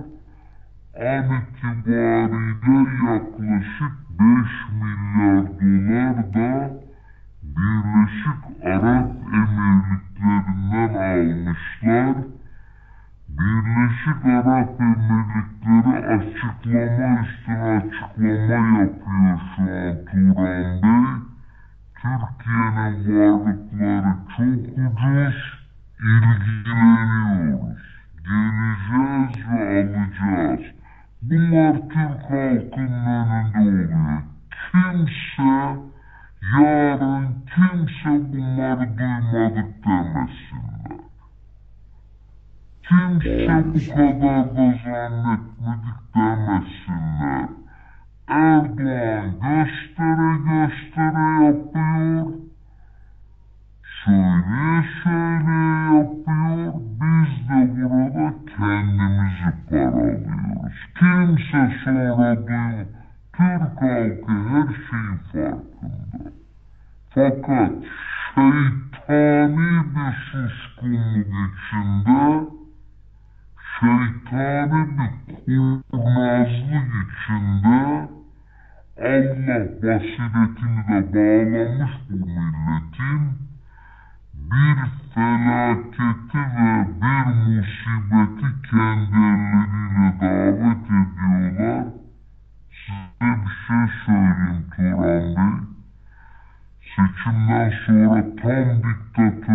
An itibariyle yaklaşık 5 milyar dolar da Birleşik Arap Emirlikleri'nden almışlar. Birleşik Arap Emirlikleri açıklama üstüne açıklama yapıyor şu an Turan Bey. Türkiye'nin varlıkları çok ucuz, ilgileniyoruz. Geleceğiz ve alacağız. Bunlar Türk halkının önünde oluyor. Kimse, yarın kimse bunları duymadık demesinler. Kimse bu kadar da zannetmedik demesinler. Erdoğan göstere göstere yapıyor. Söyleye söyleye yapıyor. Biz de burada kendimizi paralıyoruz. Kimse sonra duymuyor. Türk halkı her şeyin farkında. Fakat şeytani bir suskunluk içinde şeytani bir kurnazlık içinde Allah basiretini de bağlamış bu milletin bir felaketi ve bir musibeti kendi elleriyle davet ediyorlar. Size bir şey söyleyeyim Turan Bey. Seçimden sonra tam diktatörlüğe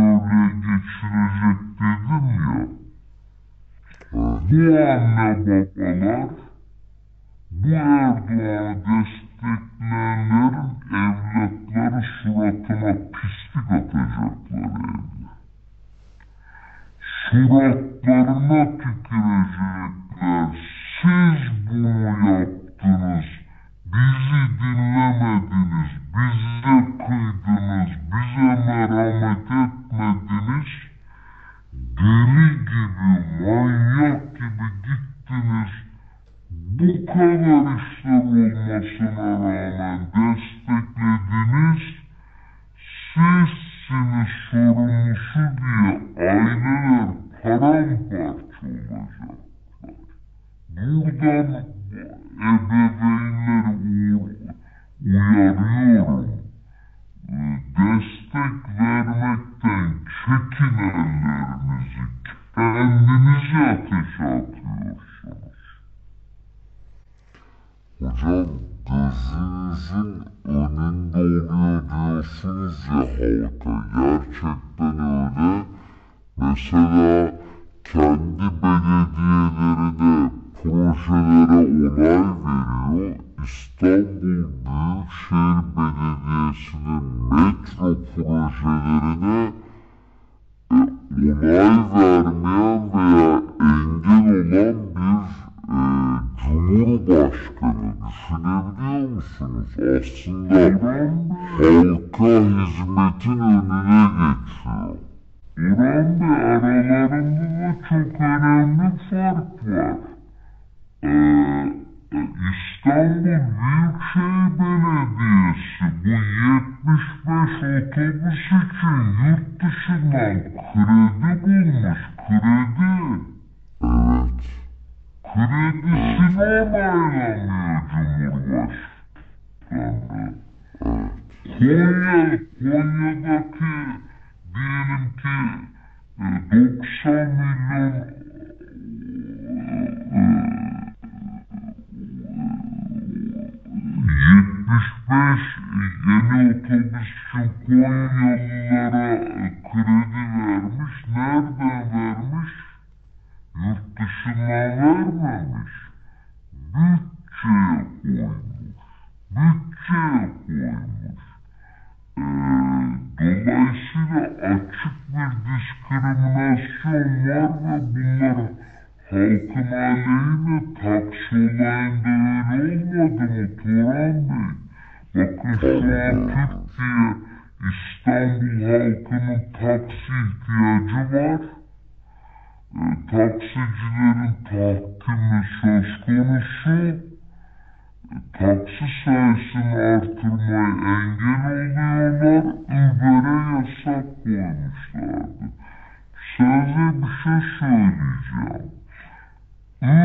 Dolayısıyla açık bir diskriminasyon var ve bu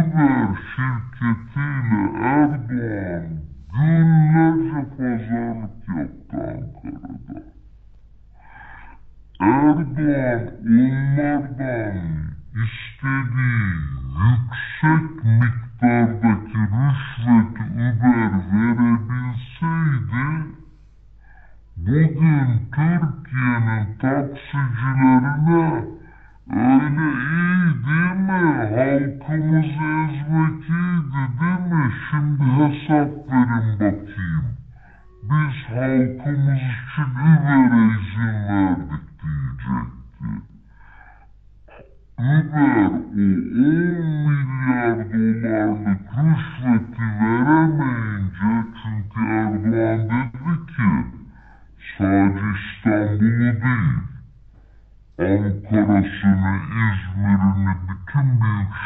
Haber şirketiyle Erdoğan günlerce pazarlık yaptı Ankara'da. Erdoğan onlardan istediği yüksek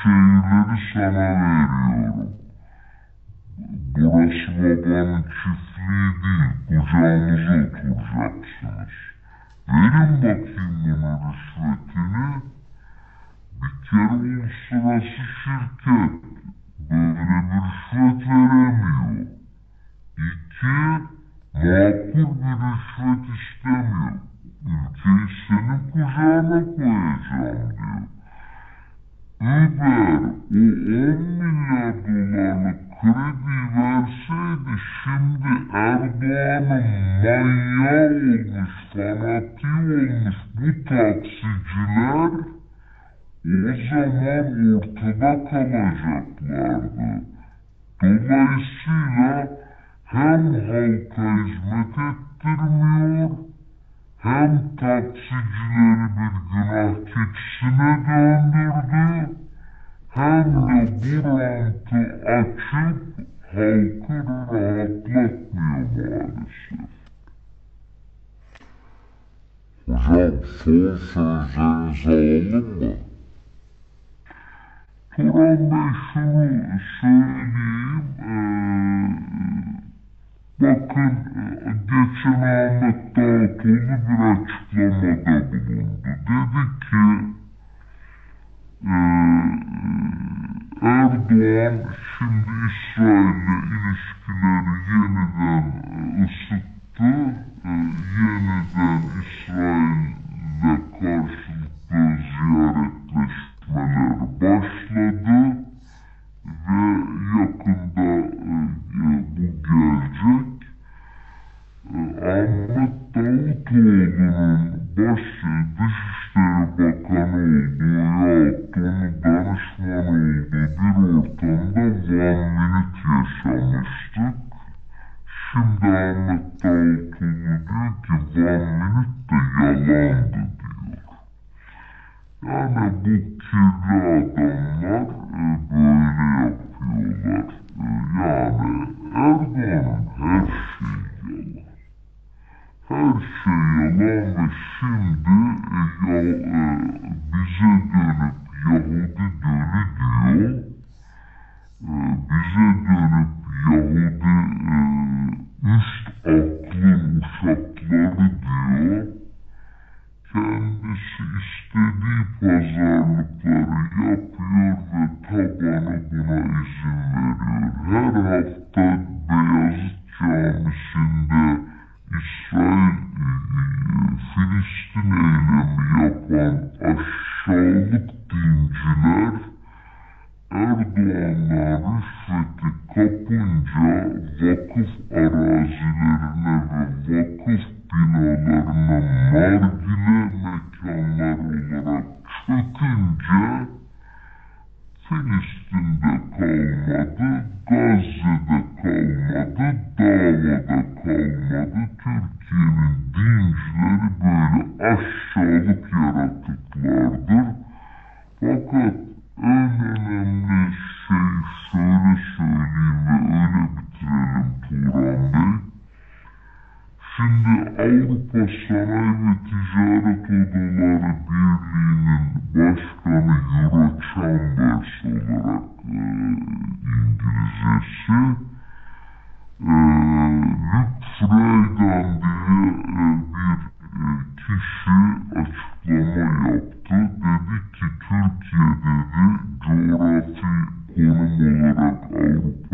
şeyleri sana veriyorum. Burası babanın çiftliği değil, kucağımıza oturacaksınız. Verin bakayım bunu rüşvetini. Bir kere uluslararası şirket böyle bir rüşvet veremiyor. İki, makul bir rüşvet istemiyor. Ülkeyi senin kucağına koyacağım diyor. Uber o 10 milyar dolarlık kredi verseydi şimdi Erdoğan'ın manyağı olmuş, fanatiği olmuş bu taksiciler o zaman ortada kalacaklardı. Dolayısıyla hem halka hizmet ettirmiyor hem taksicileri bir günah keçisine döndürdü hem de bu rantı açıp halkı rahatlatmıyor maalesef. Hocam son sözlerinizi alın mı? Turan Bey şunu söyleyeyim. Ee, bakın e, geçen Ahmet Davutoğlu bir açıklamada bulundu. Dedi ki e, Erdoğan şimdi İsrail'le ilişkileri yeniden e, ısıttı. E, yeniden İsrail'le karşılıklı ziyaretleşmeler başladı ve yakında e, bu gelecek. E, Ahmet Davutoğlu'nun baş Dışişleri Bakanı olduğu yahut onun danışman olduğu bir ortamda one minute yaşamıştık. Şimdi Ahmet Davutoğlu diyor ki one minute de yalandı diyor. Yani bu kirli adamlar e, böyle yapıyorlar. E, yani Erdoğan'ın her şeyi yalan. Her şey yalan ve şimdi e, ya, e, bize dönüp Yahudi dölü diyor. E, bize dönüp Yahudi e, üst aklın uşakları diyor. Kendisi istediği pazarlıkları yapıyor ve tabanı buna izin veriyor. Her hafta Beyazıt Camisi'nde İsrail Filistin eylemi yapan aşağılık dinciler Erdoğan'la rüşveti kapınca vakıf arazilerine ve vakıf binalarına nargile mekanlar olarak çökünce Filistin'de kalmadı, Gazze'de kalmadı, davada kalmadı. Türkiye'nin dincileri böyle aşağılık yaratıklardır. Fakat en önemli şey şöyle söyleyeyim ve öyle bitirelim Turan Bey. Şimdi Avrupa Sanayi ve Ticaret Odaları Birliği'nin başkanı Euro Chambers olarak e, İngilizcesi e, Luc Freydan diye e, bir e, kişi açıklama yaptı. Dedi ki Türkiye dedi coğrafi konum olarak Avrupa'ya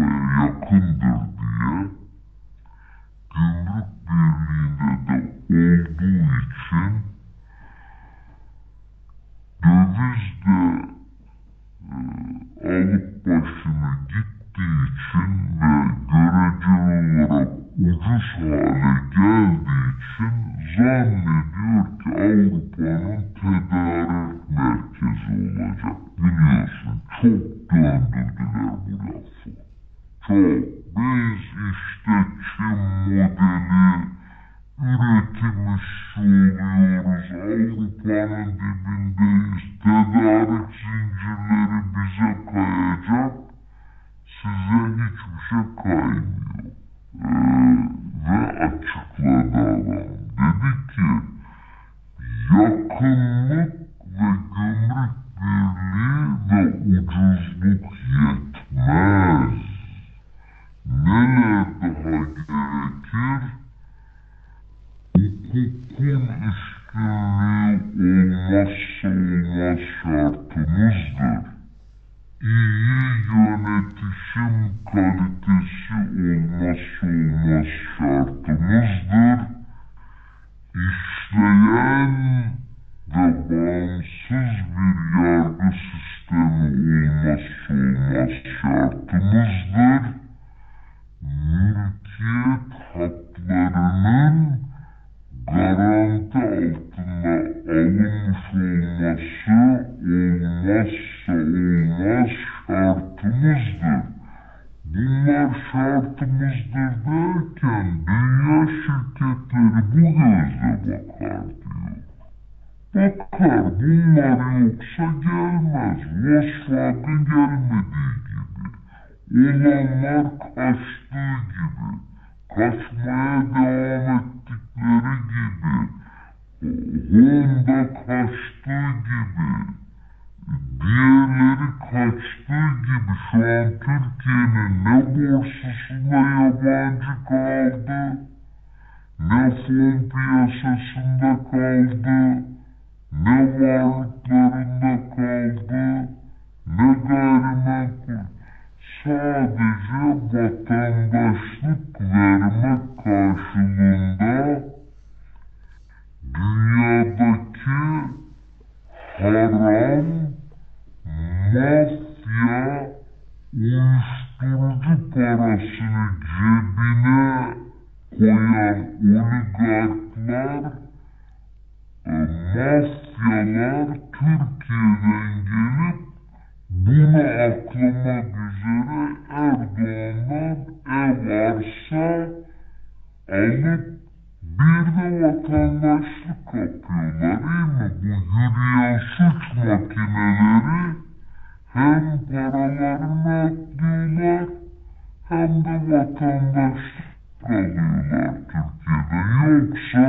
koyan oligarklar mafyalar Türkiye'den gelip bunu aklamak üzere Erdoğan'dan ev arsa alıp bir de vatandaşlık kapıyorlar iyi mi? Bu yürüyen suç makineleri hem paralarını atlıyorlar hem de vatandaşlık alıyorlar Türkiye'den. Yoksa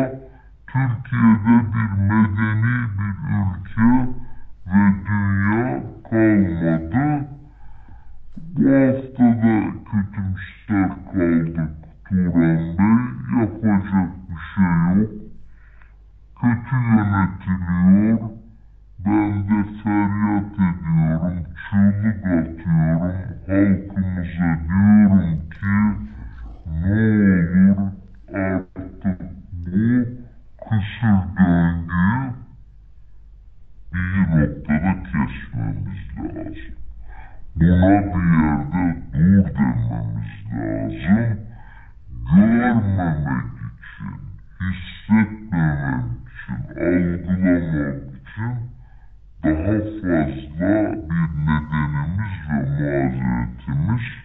Türkiye'de bir medeni bir ülke ve dünya kalmadı. Bu haftada kötümser kaldık Turan Bey. Yapacak bir şey yok. Kötü yönetiliyor. Ben de feryat ediyorum, çığlık atıyorum. Halkımıza diyorum ki ne olur artık bu kısır döngüyü bir noktada kesmemiz lazım. Buna bir yerde dur dememiz lazım. Görmemek için, hissetmemek için, algılamak için daha fazla bir nedenimiz ve mazeretimiz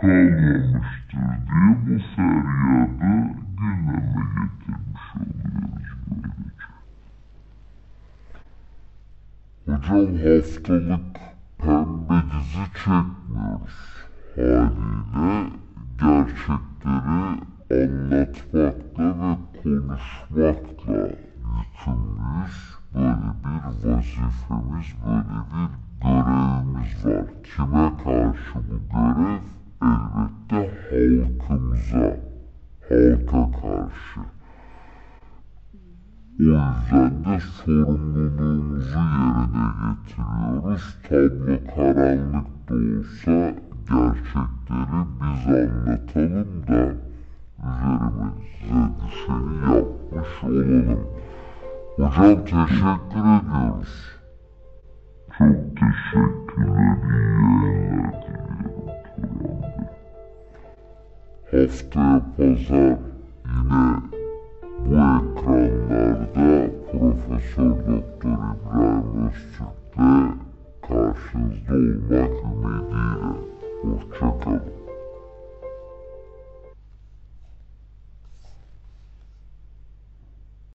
kalmamıştır diye bu feryadı gündeme getirmiş oluyoruz böylece. Hocam haftalık pembe dizi çekmiyoruz. Haliyle gerçekleri anlatmakla ve konuşmakla yükümlüyüz. Böyle bir vazifemiz, böyle bir görevimiz var. Kime karşı bu görev? Elbette halkımıza, halka karşı. O yüzden de sorumluluğumuzu yerine getiriyoruz. Tablo karanlık da olsa gerçekleri biz anlatalım da üzerimize düşeni yapmış olalım. Hocam teşekkür ediyoruz. Çok teşekkürler, iyi Haftaya pazar yine bu ekranlarda Profesör Doktor İbrahim Öztürk'le karşınızda olmak ümidiyle. Hoşçakalın.